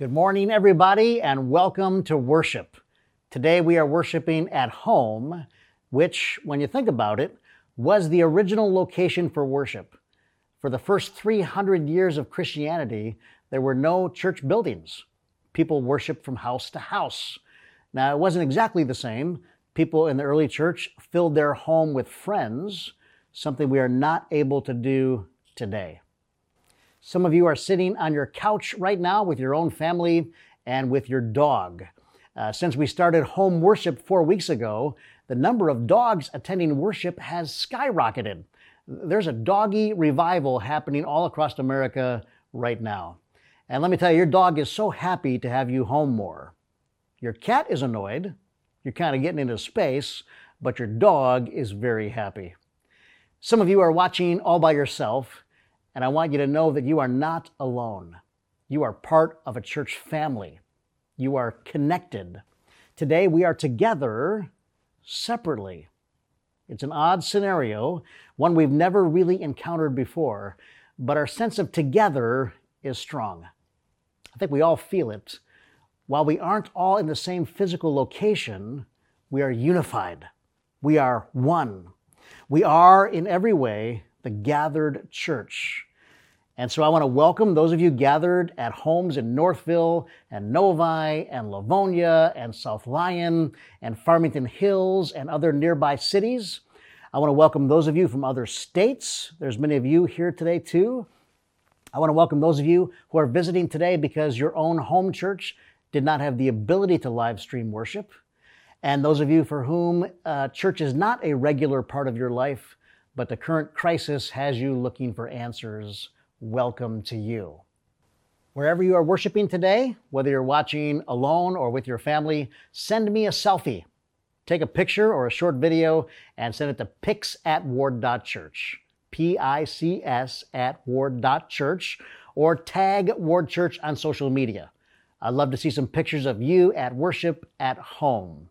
Good morning, everybody, and welcome to worship. Today we are worshiping at home, which, when you think about it, was the original location for worship. For the first 300 years of Christianity, there were no church buildings. People worshiped from house to house. Now, it wasn't exactly the same. People in the early church filled their home with friends, something we are not able to do today. Some of you are sitting on your couch right now with your own family and with your dog. Uh, since we started home worship four weeks ago, the number of dogs attending worship has skyrocketed. There's a doggy revival happening all across America right now. And let me tell you, your dog is so happy to have you home more. Your cat is annoyed. You're kind of getting into space, but your dog is very happy. Some of you are watching all by yourself and I want you to know that you are not alone. You are part of a church family. You are connected. Today we are together separately. It's an odd scenario, one we've never really encountered before, but our sense of together is strong. I think we all feel it. While we aren't all in the same physical location, we are unified. We are one. We are, in every way, the gathered church. And so I want to welcome those of you gathered at homes in Northville and Novi and Livonia and South Lyon and Farmington Hills and other nearby cities. I want to welcome those of you from other states. There's many of you here today too. I want to welcome those of you who are visiting today because your own home church did not have the ability to live stream worship. And those of you for whom uh, church is not a regular part of your life, but the current crisis has you looking for answers. Welcome to you. Wherever you are worshiping today, whether you're watching alone or with your family, send me a selfie. Take a picture or a short video and send it to pics at ward.church. P I C S at ward.church or tag Ward Church on social media. I'd love to see some pictures of you at worship at home.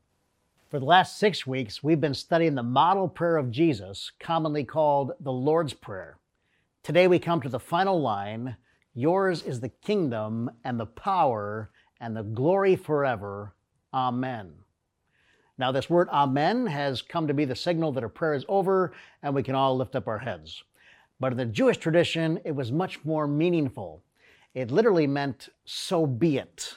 For the last six weeks, we've been studying the model prayer of Jesus, commonly called the Lord's Prayer. Today we come to the final line Yours is the kingdom and the power and the glory forever. Amen. Now, this word Amen has come to be the signal that a prayer is over and we can all lift up our heads. But in the Jewish tradition, it was much more meaningful. It literally meant, so be it.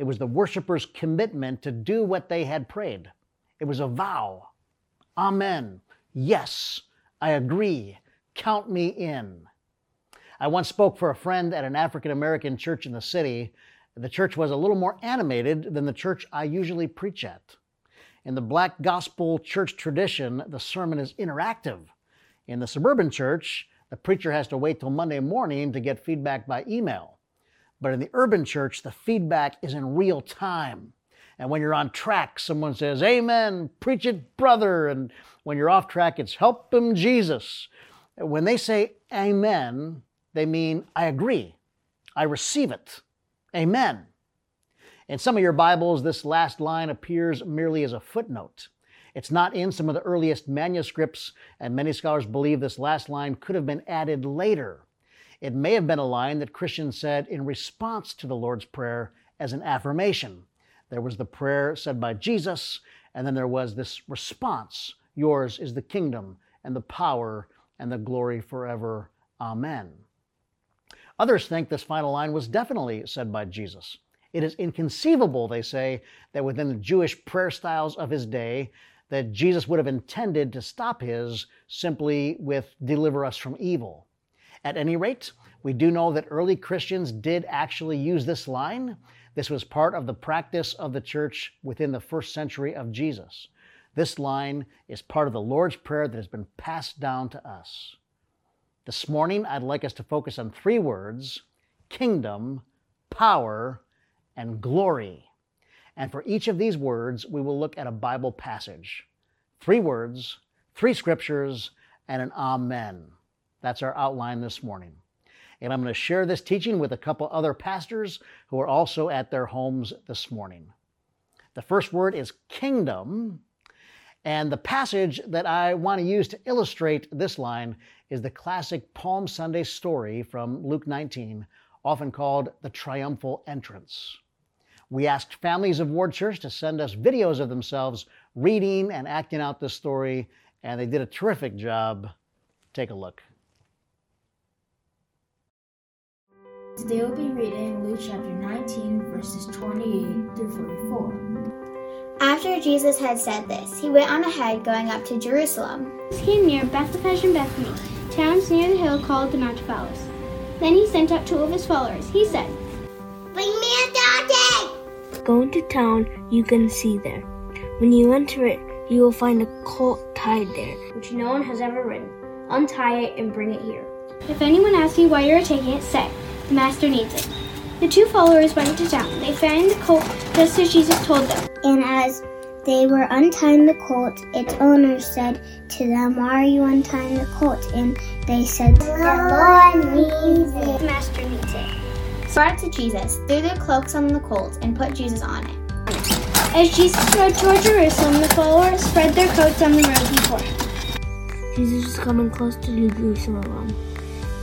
It was the worshippers' commitment to do what they had prayed. It was a vow. Amen. Yes, I agree. Count me in. I once spoke for a friend at an African American church in the city. The church was a little more animated than the church I usually preach at. In the black gospel church tradition, the sermon is interactive. In the suburban church, the preacher has to wait till Monday morning to get feedback by email. But in the urban church, the feedback is in real time. And when you're on track, someone says, Amen, preach it, brother. And when you're off track, it's help him, Jesus. When they say Amen, they mean I agree, I receive it. Amen. In some of your Bibles, this last line appears merely as a footnote. It's not in some of the earliest manuscripts, and many scholars believe this last line could have been added later. It may have been a line that Christians said in response to the Lord's Prayer as an affirmation. There was the prayer said by Jesus, and then there was this response Yours is the kingdom and the power and the glory forever. Amen. Others think this final line was definitely said by Jesus. It is inconceivable, they say, that within the Jewish prayer styles of his day, that Jesus would have intended to stop his simply with deliver us from evil. At any rate, we do know that early Christians did actually use this line. This was part of the practice of the church within the first century of Jesus. This line is part of the Lord's Prayer that has been passed down to us. This morning, I'd like us to focus on three words kingdom, power, and glory. And for each of these words, we will look at a Bible passage. Three words, three scriptures, and an Amen. That's our outline this morning. And I'm going to share this teaching with a couple other pastors who are also at their homes this morning. The first word is kingdom. And the passage that I want to use to illustrate this line is the classic Palm Sunday story from Luke 19. often called the triumphal entrance. We asked families of Ward Church to send us videos of themselves reading and acting out this story, and they did a terrific job. Take a look. Today we'll be reading Luke chapter 19, verses 28 through 44. After Jesus had said this, he went on ahead going up to Jerusalem. He came near Bethphage and Bethany, towns near the hill called the Mount of Olives. Then he sent out two of his followers. He said, Bring me a donkey! Go into town you can see there. When you enter it, you will find a colt tied there, which no one has ever ridden. Untie it and bring it here. If anyone asks you why you are taking it, say, The master needs it. The two followers went to town. They found the colt just as Jesus told them. And as they were untying the colt, its owner said to them, Why are you untying the colt? And they said, The Lord needs it. The master needs it. Brought it to Jesus, threw their cloaks on the colt, and put Jesus on it. As Jesus rode toward Jerusalem, the followers spread their coats on the road before him. Jesus is coming close to Jerusalem.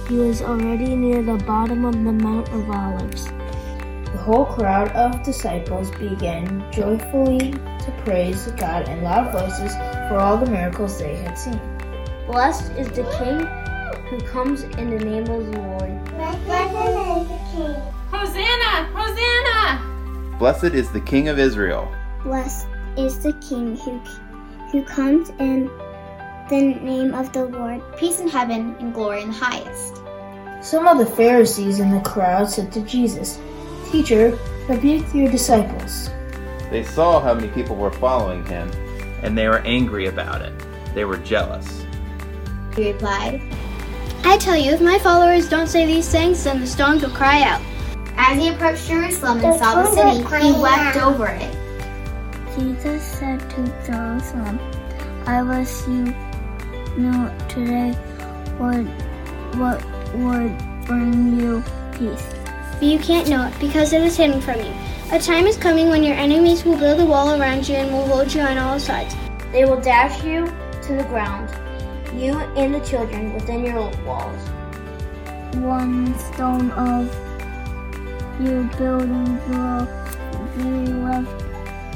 He was already near the bottom of the Mount of Olives. The whole crowd of disciples began joyfully to praise God in loud voices for all the miracles they had seen. Blessed is the King who comes in the name of the Lord. Blessed is the King. Hosanna! Hosanna! Blessed is the King of Israel. Blessed is the King who, who comes in the name of the Lord. Peace in heaven and glory in the highest. Some of the Pharisees in the crowd said to Jesus, Teacher, rebuke your disciples. They saw how many people were following him, and they were angry about it. They were jealous. He replied, I tell you, if my followers don't say these things, then the stones will cry out. As he approached Jerusalem and saw the city, he wept over it. Jesus said to Jerusalem, I wish you knew today what, what would bring you peace. But you can't know it because it is hidden from you. A time is coming when your enemies will build a wall around you and will hold you on all sides. They will dash you to the ground, you and the children within your walls. One stone of your building will be left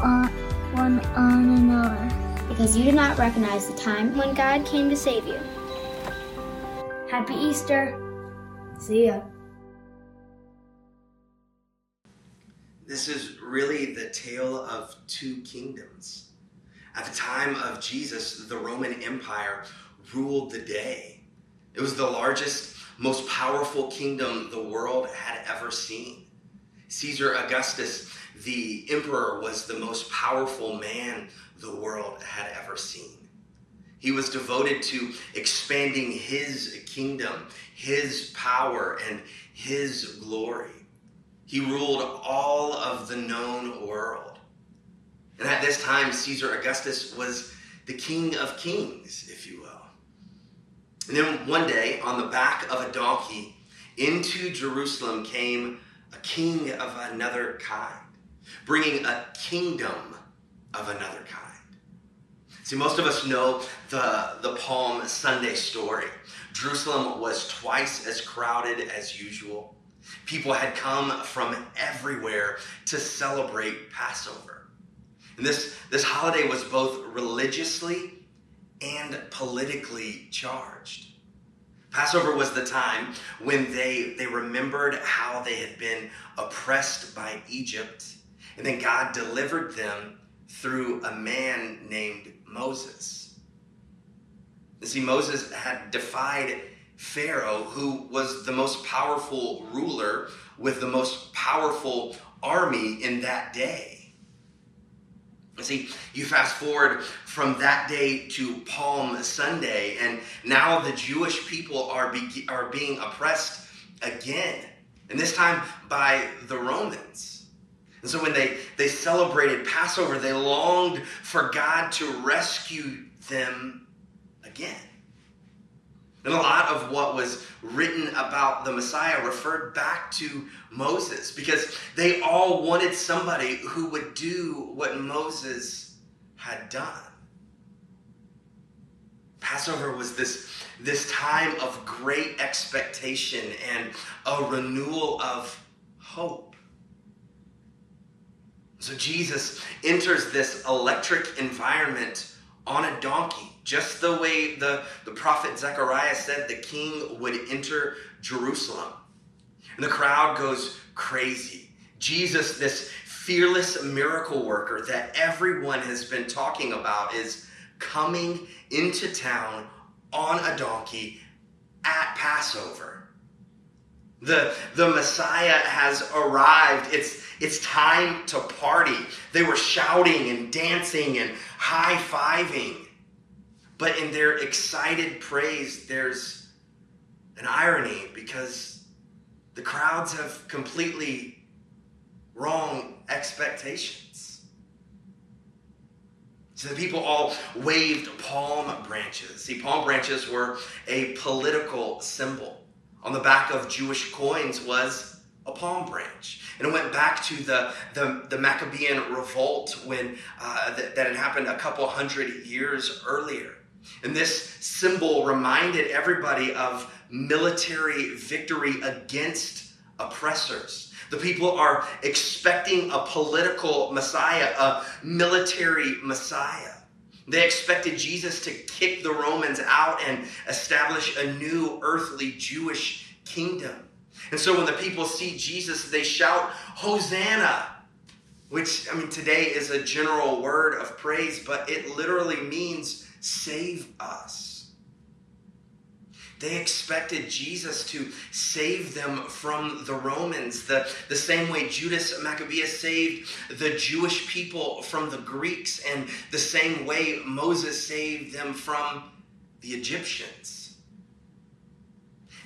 on one on another. Because you did not recognize the time when God came to save you. Happy Easter. See ya. This is really the tale of two kingdoms. At the time of Jesus, the Roman Empire ruled the day. It was the largest, most powerful kingdom the world had ever seen. Caesar Augustus, the emperor, was the most powerful man the world had ever seen. He was devoted to expanding his kingdom, his power, and his glory. He ruled all of the known world. And at this time, Caesar Augustus was the king of kings, if you will. And then one day, on the back of a donkey, into Jerusalem came a king of another kind, bringing a kingdom of another kind. See, most of us know the, the Palm Sunday story. Jerusalem was twice as crowded as usual. People had come from everywhere to celebrate Passover. And this, this holiday was both religiously and politically charged. Passover was the time when they, they remembered how they had been oppressed by Egypt, and then God delivered them through a man named Moses. You see, Moses had defied Pharaoh, who was the most powerful ruler with the most powerful army in that day. You see, you fast forward from that day to Palm Sunday, and now the Jewish people are, be- are being oppressed again, and this time by the Romans. And so when they, they celebrated Passover, they longed for God to rescue them again. And a lot of what was written about the Messiah referred back to Moses because they all wanted somebody who would do what Moses had done. Passover was this, this time of great expectation and a renewal of hope. So Jesus enters this electric environment on a donkey, just the way the, the prophet Zechariah said the king would enter Jerusalem. And the crowd goes crazy. Jesus, this fearless miracle worker that everyone has been talking about, is coming into town on a donkey at Passover. The, the Messiah has arrived. It's, it's time to party. They were shouting and dancing and high fiving. But in their excited praise, there's an irony because the crowds have completely wrong expectations. So the people all waved palm branches. See, palm branches were a political symbol. On the back of Jewish coins was a palm branch. And it went back to the, the, the Maccabean revolt when uh, that, that had happened a couple hundred years earlier. And this symbol reminded everybody of military victory against oppressors. The people are expecting a political Messiah, a military Messiah. They expected Jesus to kick the Romans out and establish a new earthly Jewish kingdom. And so when the people see Jesus, they shout, Hosanna, which, I mean, today is a general word of praise, but it literally means save us. They expected Jesus to save them from the Romans, the, the same way Judas Maccabeus saved the Jewish people from the Greeks, and the same way Moses saved them from the Egyptians.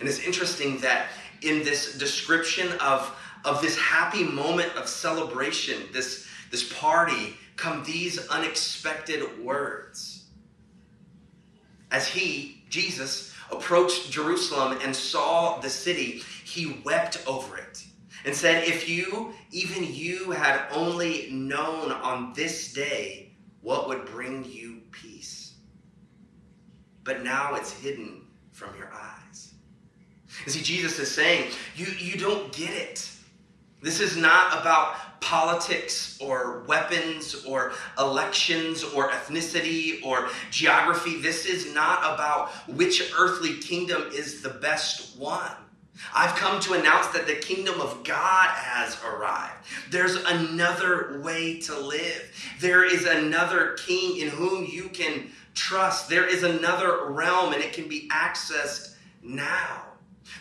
And it's interesting that in this description of, of this happy moment of celebration, this, this party, come these unexpected words. As he, Jesus, approached Jerusalem and saw the city, he wept over it and said, If you, even you, had only known on this day what would bring you peace. But now it's hidden from your eyes. You see, Jesus is saying, you, you don't get it. This is not about politics or weapons or elections or ethnicity or geography. This is not about which earthly kingdom is the best one. I've come to announce that the kingdom of God has arrived. There's another way to live. There is another king in whom you can trust. There is another realm and it can be accessed now.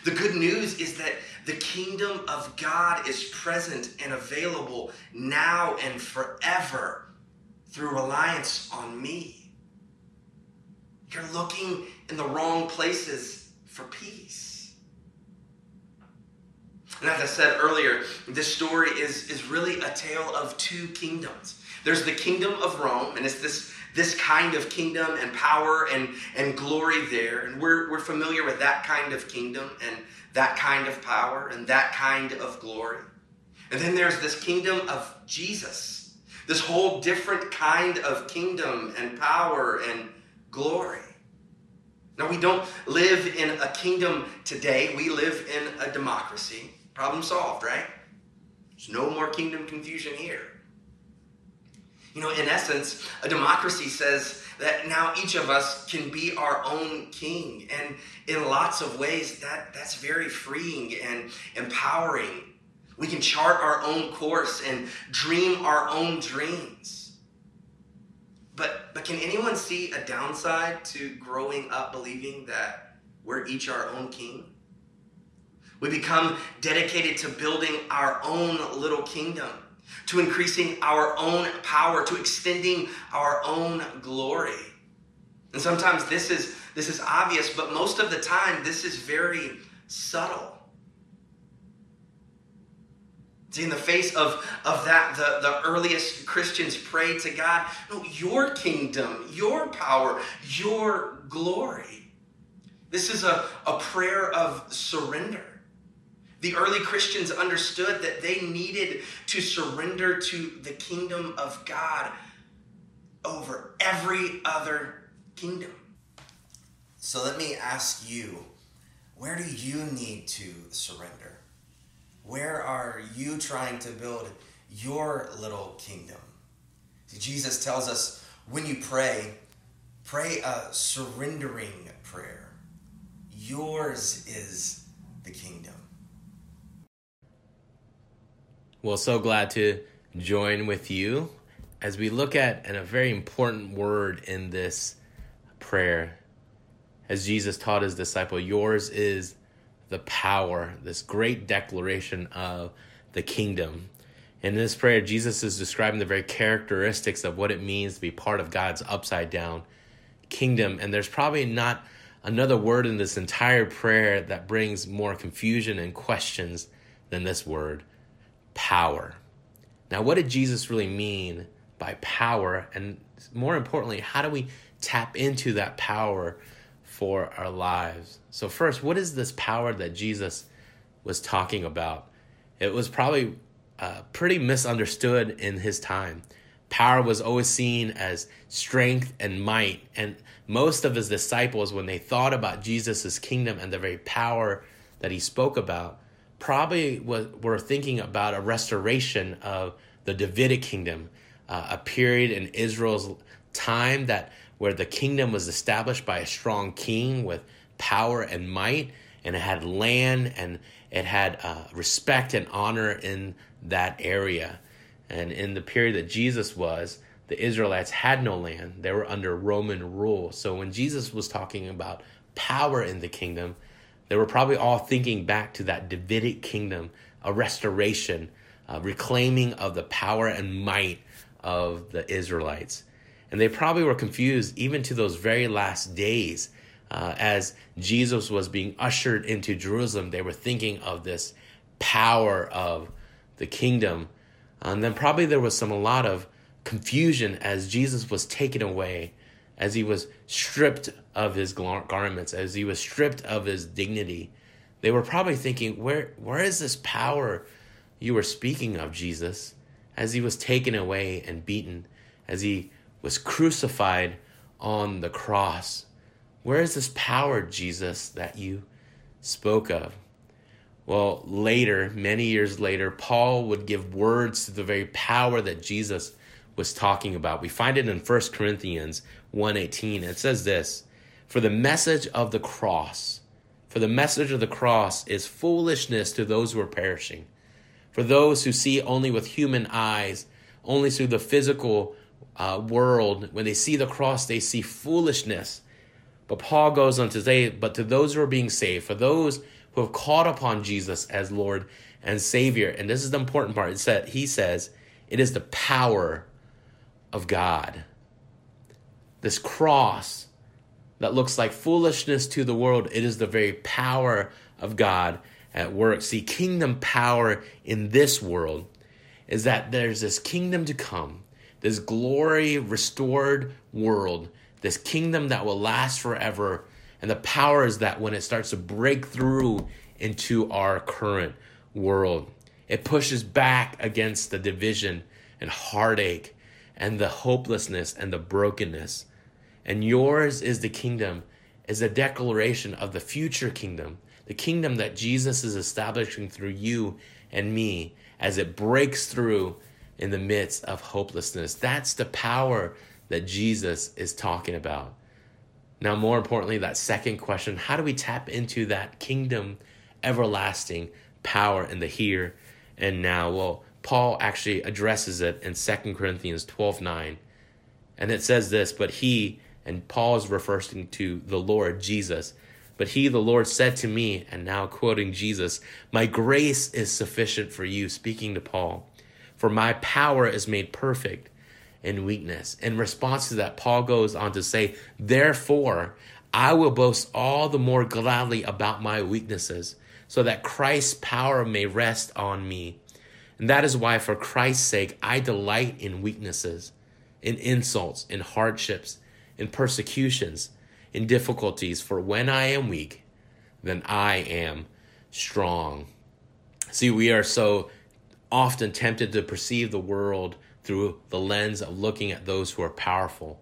The good news is that the kingdom of God is present and available now and forever through reliance on me. You're looking in the wrong places for peace. And as I said earlier, this story is, is really a tale of two kingdoms. There's the kingdom of Rome, and it's this, this kind of kingdom and power and, and glory there. And we're, we're familiar with that kind of kingdom and that kind of power and that kind of glory. And then there's this kingdom of Jesus, this whole different kind of kingdom and power and glory. Now, we don't live in a kingdom today, we live in a democracy. Problem solved, right? There's no more kingdom confusion here. You know, in essence, a democracy says that now each of us can be our own king. And in lots of ways, that, that's very freeing and empowering. We can chart our own course and dream our own dreams. But, but can anyone see a downside to growing up believing that we're each our own king? We become dedicated to building our own little kingdom to increasing our own power, to extending our own glory. And sometimes this is this is obvious, but most of the time this is very subtle. See, in the face of, of that, the, the earliest Christians prayed to God, no, your kingdom, your power, your glory. This is a, a prayer of surrender. The early Christians understood that they needed to surrender to the kingdom of God over every other kingdom. So let me ask you where do you need to surrender? Where are you trying to build your little kingdom? See, Jesus tells us when you pray, pray a surrendering prayer. Yours is the kingdom. Well, so glad to join with you as we look at and a very important word in this prayer. As Jesus taught his disciple, yours is the power, this great declaration of the kingdom. In this prayer, Jesus is describing the very characteristics of what it means to be part of God's upside down kingdom. And there's probably not another word in this entire prayer that brings more confusion and questions than this word power. Now, what did Jesus really mean by power? And more importantly, how do we tap into that power for our lives? So, first, what is this power that Jesus was talking about? It was probably uh, pretty misunderstood in his time. Power was always seen as strength and might. And most of his disciples, when they thought about Jesus' kingdom and the very power that he spoke about, probably was, were thinking about a restoration of the Davidic kingdom, uh, a period in Israel's time that where the kingdom was established by a strong king with power and might, and it had land and it had uh, respect and honor in that area. And in the period that Jesus was, the Israelites had no land. They were under Roman rule. So when Jesus was talking about power in the kingdom, they were probably all thinking back to that Davidic kingdom, a restoration, a reclaiming of the power and might of the Israelites. And they probably were confused even to those very last days uh, as Jesus was being ushered into Jerusalem. They were thinking of this power of the kingdom. And then probably there was some a lot of confusion as Jesus was taken away, as he was stripped of his garments, as he was stripped of his dignity. They were probably thinking, where, where is this power you were speaking of, Jesus? As he was taken away and beaten, as he was crucified on the cross. Where is this power, Jesus, that you spoke of? Well, later, many years later, Paul would give words to the very power that Jesus was talking about. We find it in 1 Corinthians 1:18. It says this, "For the message of the cross, for the message of the cross is foolishness to those who are perishing. For those who see only with human eyes, only through the physical uh, world, when they see the cross, they see foolishness." But Paul goes on to say, "But to those who are being saved, for those who have called upon Jesus as Lord and Savior. And this is the important part. It's that he says it is the power of God. This cross that looks like foolishness to the world, it is the very power of God at work. See, kingdom power in this world is that there's this kingdom to come, this glory restored world, this kingdom that will last forever and the power is that when it starts to break through into our current world, it pushes back against the division and heartache and the hopelessness and the brokenness. And yours is the kingdom, is a declaration of the future kingdom, the kingdom that Jesus is establishing through you and me as it breaks through in the midst of hopelessness. That's the power that Jesus is talking about. Now, more importantly, that second question how do we tap into that kingdom everlasting power in the here and now? Well, Paul actually addresses it in 2 Corinthians 12 9. And it says this, but he, and Paul is referring to the Lord Jesus, but he, the Lord, said to me, and now quoting Jesus, My grace is sufficient for you, speaking to Paul, for my power is made perfect in weakness. In response to that, Paul goes on to say, Therefore, I will boast all the more gladly about my weaknesses, so that Christ's power may rest on me. And that is why, for Christ's sake, I delight in weaknesses, in insults, in hardships, in persecutions, in difficulties. For when I am weak, then I am strong. See, we are so often tempted to perceive the world through the lens of looking at those who are powerful.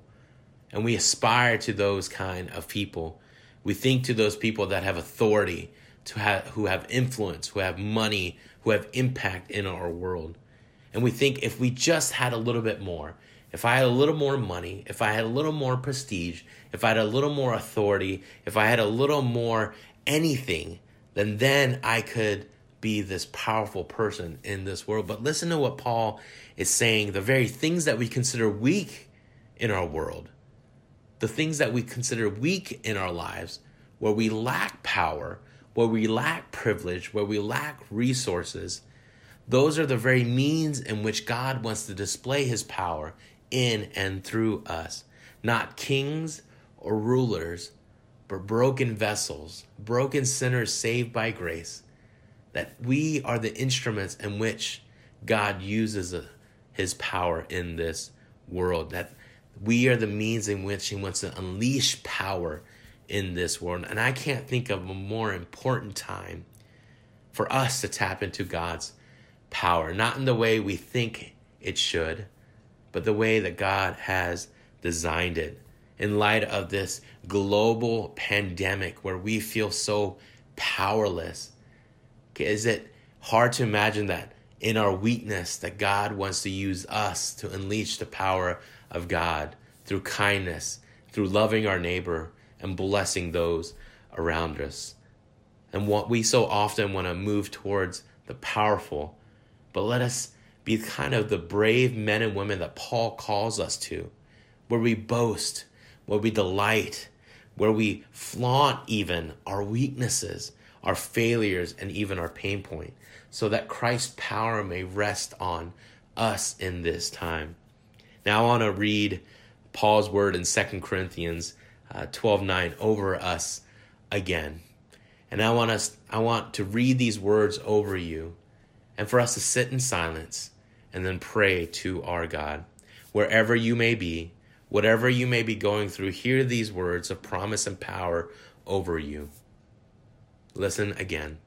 And we aspire to those kind of people. We think to those people that have authority, to have, who have influence, who have money, who have impact in our world. And we think if we just had a little bit more, if I had a little more money, if I had a little more prestige, if I had a little more authority, if I had a little more anything, then then I could be this powerful person in this world. But listen to what Paul is saying, the very things that we consider weak in our world, the things that we consider weak in our lives, where we lack power, where we lack privilege, where we lack resources, those are the very means in which God wants to display his power in and through us. Not kings or rulers, but broken vessels, broken sinners saved by grace. That we are the instruments in which God uses uh, his power in this world. That we are the means in which he wants to unleash power in this world. And I can't think of a more important time for us to tap into God's power, not in the way we think it should, but the way that God has designed it. In light of this global pandemic where we feel so powerless, is it hard to imagine that in our weakness that God wants to use us to unleash the power of God through kindness, through loving our neighbor and blessing those around us. And what we so often want to move towards the powerful, but let us be kind of the brave men and women that Paul calls us to, where we boast, where we delight, where we flaunt even our weaknesses, our failures, and even our pain point, so that Christ's power may rest on us in this time. Now I want to read Paul's word in 2 Corinthians uh, 12 9 over us again. And I want us I want to read these words over you and for us to sit in silence and then pray to our God. Wherever you may be, whatever you may be going through, hear these words of promise and power over you. Listen again.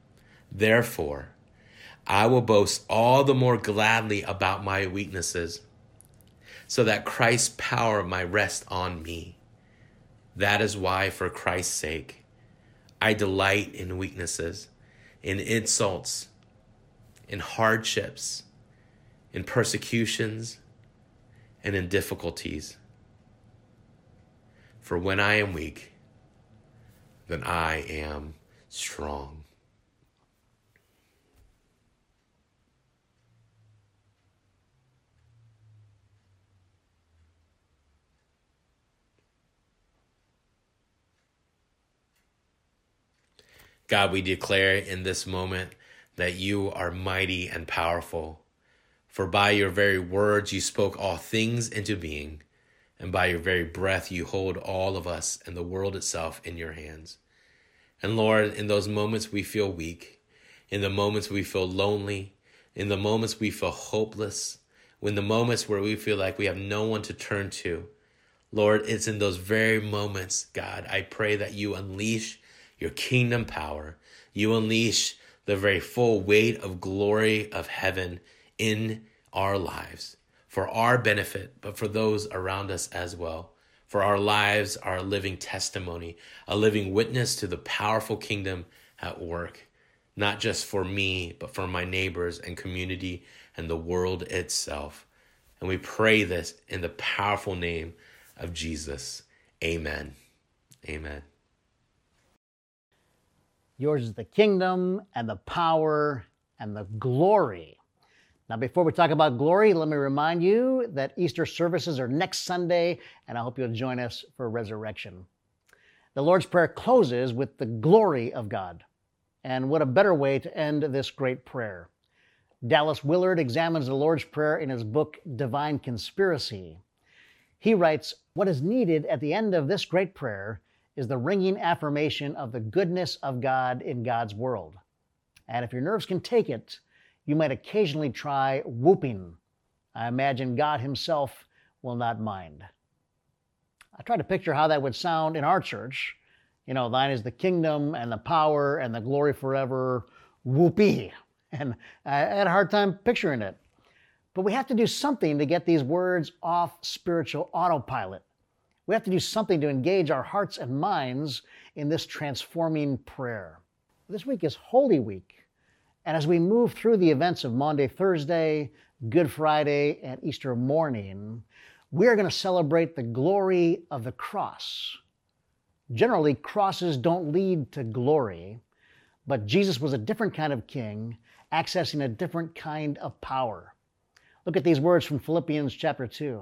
Therefore, I will boast all the more gladly about my weaknesses, so that Christ's power might rest on me. That is why, for Christ's sake, I delight in weaknesses, in insults in hardships, in persecutions, and in difficulties. For when I am weak, then I am strong. God, we declare in this moment that you are mighty and powerful. For by your very words you spoke all things into being, and by your very breath you hold all of us and the world itself in your hands. And Lord, in those moments we feel weak, in the moments we feel lonely, in the moments we feel hopeless, when the moments where we feel like we have no one to turn to, Lord, it's in those very moments, God, I pray that you unleash your kingdom power. You unleash the very full weight of glory of heaven in our lives for our benefit, but for those around us as well. For our lives are a living testimony, a living witness to the powerful kingdom at work, not just for me, but for my neighbors and community and the world itself. And we pray this in the powerful name of Jesus. Amen. Amen. Yours is the kingdom and the power and the glory. Now, before we talk about glory, let me remind you that Easter services are next Sunday, and I hope you'll join us for resurrection. The Lord's Prayer closes with the glory of God. And what a better way to end this great prayer. Dallas Willard examines the Lord's Prayer in his book, Divine Conspiracy. He writes What is needed at the end of this great prayer is the ringing affirmation of the goodness of God in God's world. And if your nerves can take it, you might occasionally try whooping. I imagine God Himself will not mind. I try to picture how that would sound in our church. You know, thine is the kingdom and the power and the glory forever, whoopee. And I had a hard time picturing it. But we have to do something to get these words off spiritual autopilot. We have to do something to engage our hearts and minds in this transforming prayer. This week is Holy Week. And as we move through the events of Maundy, Thursday, Good Friday, and Easter morning, we are going to celebrate the glory of the cross. Generally, crosses don't lead to glory, but Jesus was a different kind of king, accessing a different kind of power. Look at these words from Philippians chapter 2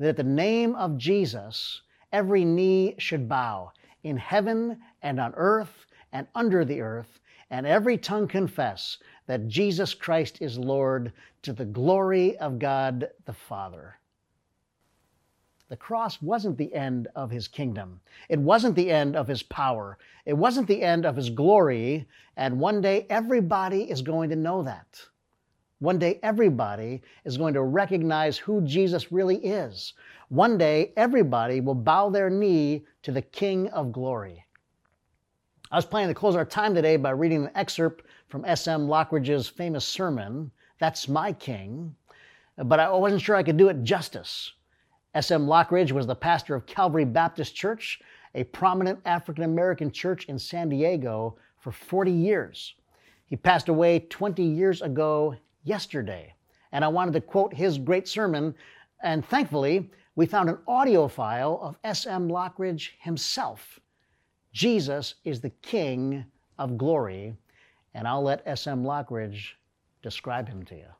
that at the name of Jesus every knee should bow in heaven and on earth and under the earth, and every tongue confess that Jesus Christ is Lord to the glory of God the Father. The cross wasn't the end of his kingdom. It wasn't the end of his power. It wasn't the end of his glory. And one day everybody is going to know that. One day everybody is going to recognize who Jesus really is. One day everybody will bow their knee to the King of glory. I was planning to close our time today by reading an excerpt from S.M. Lockridge's famous sermon, That's My King, but I wasn't sure I could do it justice. S.M. Lockridge was the pastor of Calvary Baptist Church, a prominent African American church in San Diego, for 40 years. He passed away 20 years ago yesterday, and I wanted to quote his great sermon, and thankfully, we found an audio file of S.M. Lockridge himself. Jesus is the King of glory, and I'll let S.M. Lockridge describe him to you.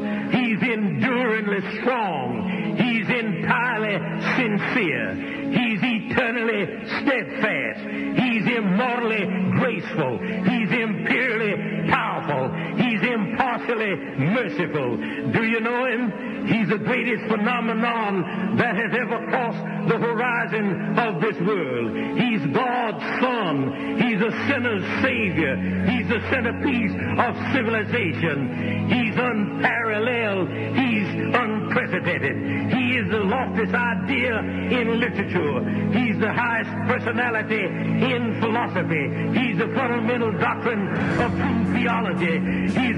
He's enduringly strong. He's entirely sincere. He's eternally steadfast. He's immortally graceful. He's imperially powerful. Impartially merciful. Do you know him? He's the greatest phenomenon that has ever crossed the horizon of this world. He's God's Son. He's a sinner's Savior. He's the centerpiece of civilization. He's unparalleled. He's unprecedented. He is the loftiest idea in literature. He's the highest personality in philosophy. He's the fundamental doctrine of true theology. He's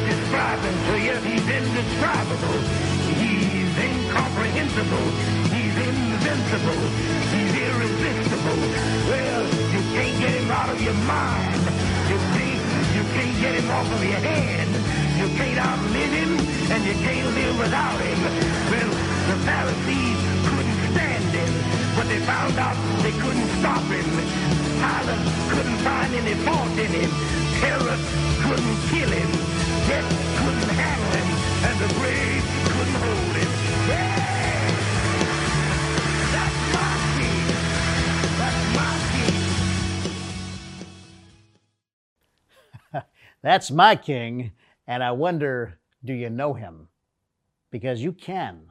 Him to you. He's indescribable. He's incomprehensible. He's invincible. He's irresistible. Well, you can't get him out of your mind. You can't, you can't get him off of your hand. You can't outlive him, and you can't live without him. Well, the Pharisees couldn't stand him, but they found out they couldn't stop him. Pilate couldn't find any fault in him. Herod couldn't kill him. That's my. That's my king. That's my king, and I wonder do you know him? Because you can.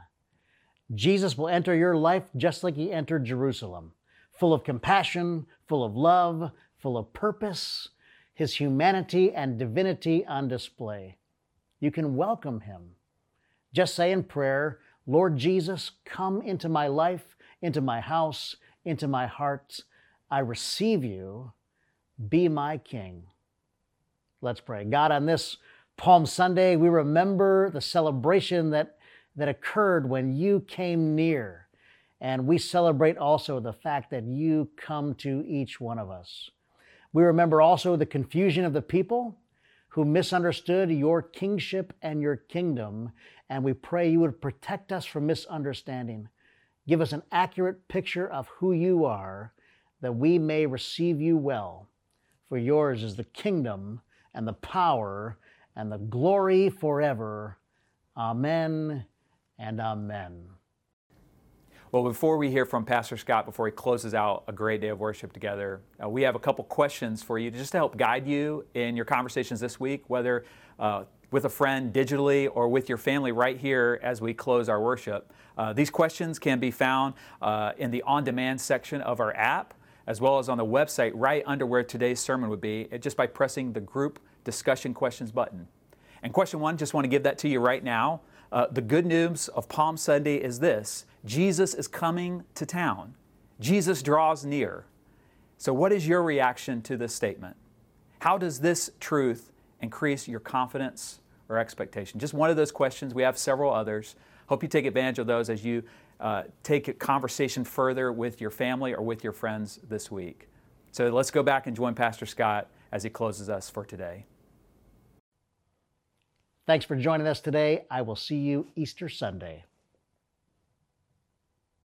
Jesus will enter your life just like he entered Jerusalem, full of compassion, full of love, full of purpose, his humanity and divinity on display. You can welcome him. Just say in prayer, Lord Jesus, come into my life, into my house, into my heart. I receive you. Be my king. Let's pray. God, on this Palm Sunday, we remember the celebration that, that occurred when you came near. And we celebrate also the fact that you come to each one of us. We remember also the confusion of the people who misunderstood your kingship and your kingdom. And we pray you would protect us from misunderstanding. Give us an accurate picture of who you are, that we may receive you well. For yours is the kingdom and the power and the glory forever. Amen and amen. Well, before we hear from Pastor Scott, before he closes out a great day of worship together, uh, we have a couple questions for you just to help guide you in your conversations this week, whether uh, with a friend digitally or with your family right here as we close our worship. Uh, these questions can be found uh, in the on demand section of our app, as well as on the website right under where today's sermon would be, just by pressing the group discussion questions button. And question one, just want to give that to you right now. Uh, the good news of Palm Sunday is this Jesus is coming to town. Jesus draws near. So, what is your reaction to this statement? How does this truth increase your confidence or expectation? Just one of those questions. We have several others. Hope you take advantage of those as you uh, take a conversation further with your family or with your friends this week. So, let's go back and join Pastor Scott as he closes us for today. Thanks for joining us today. I will see you Easter Sunday.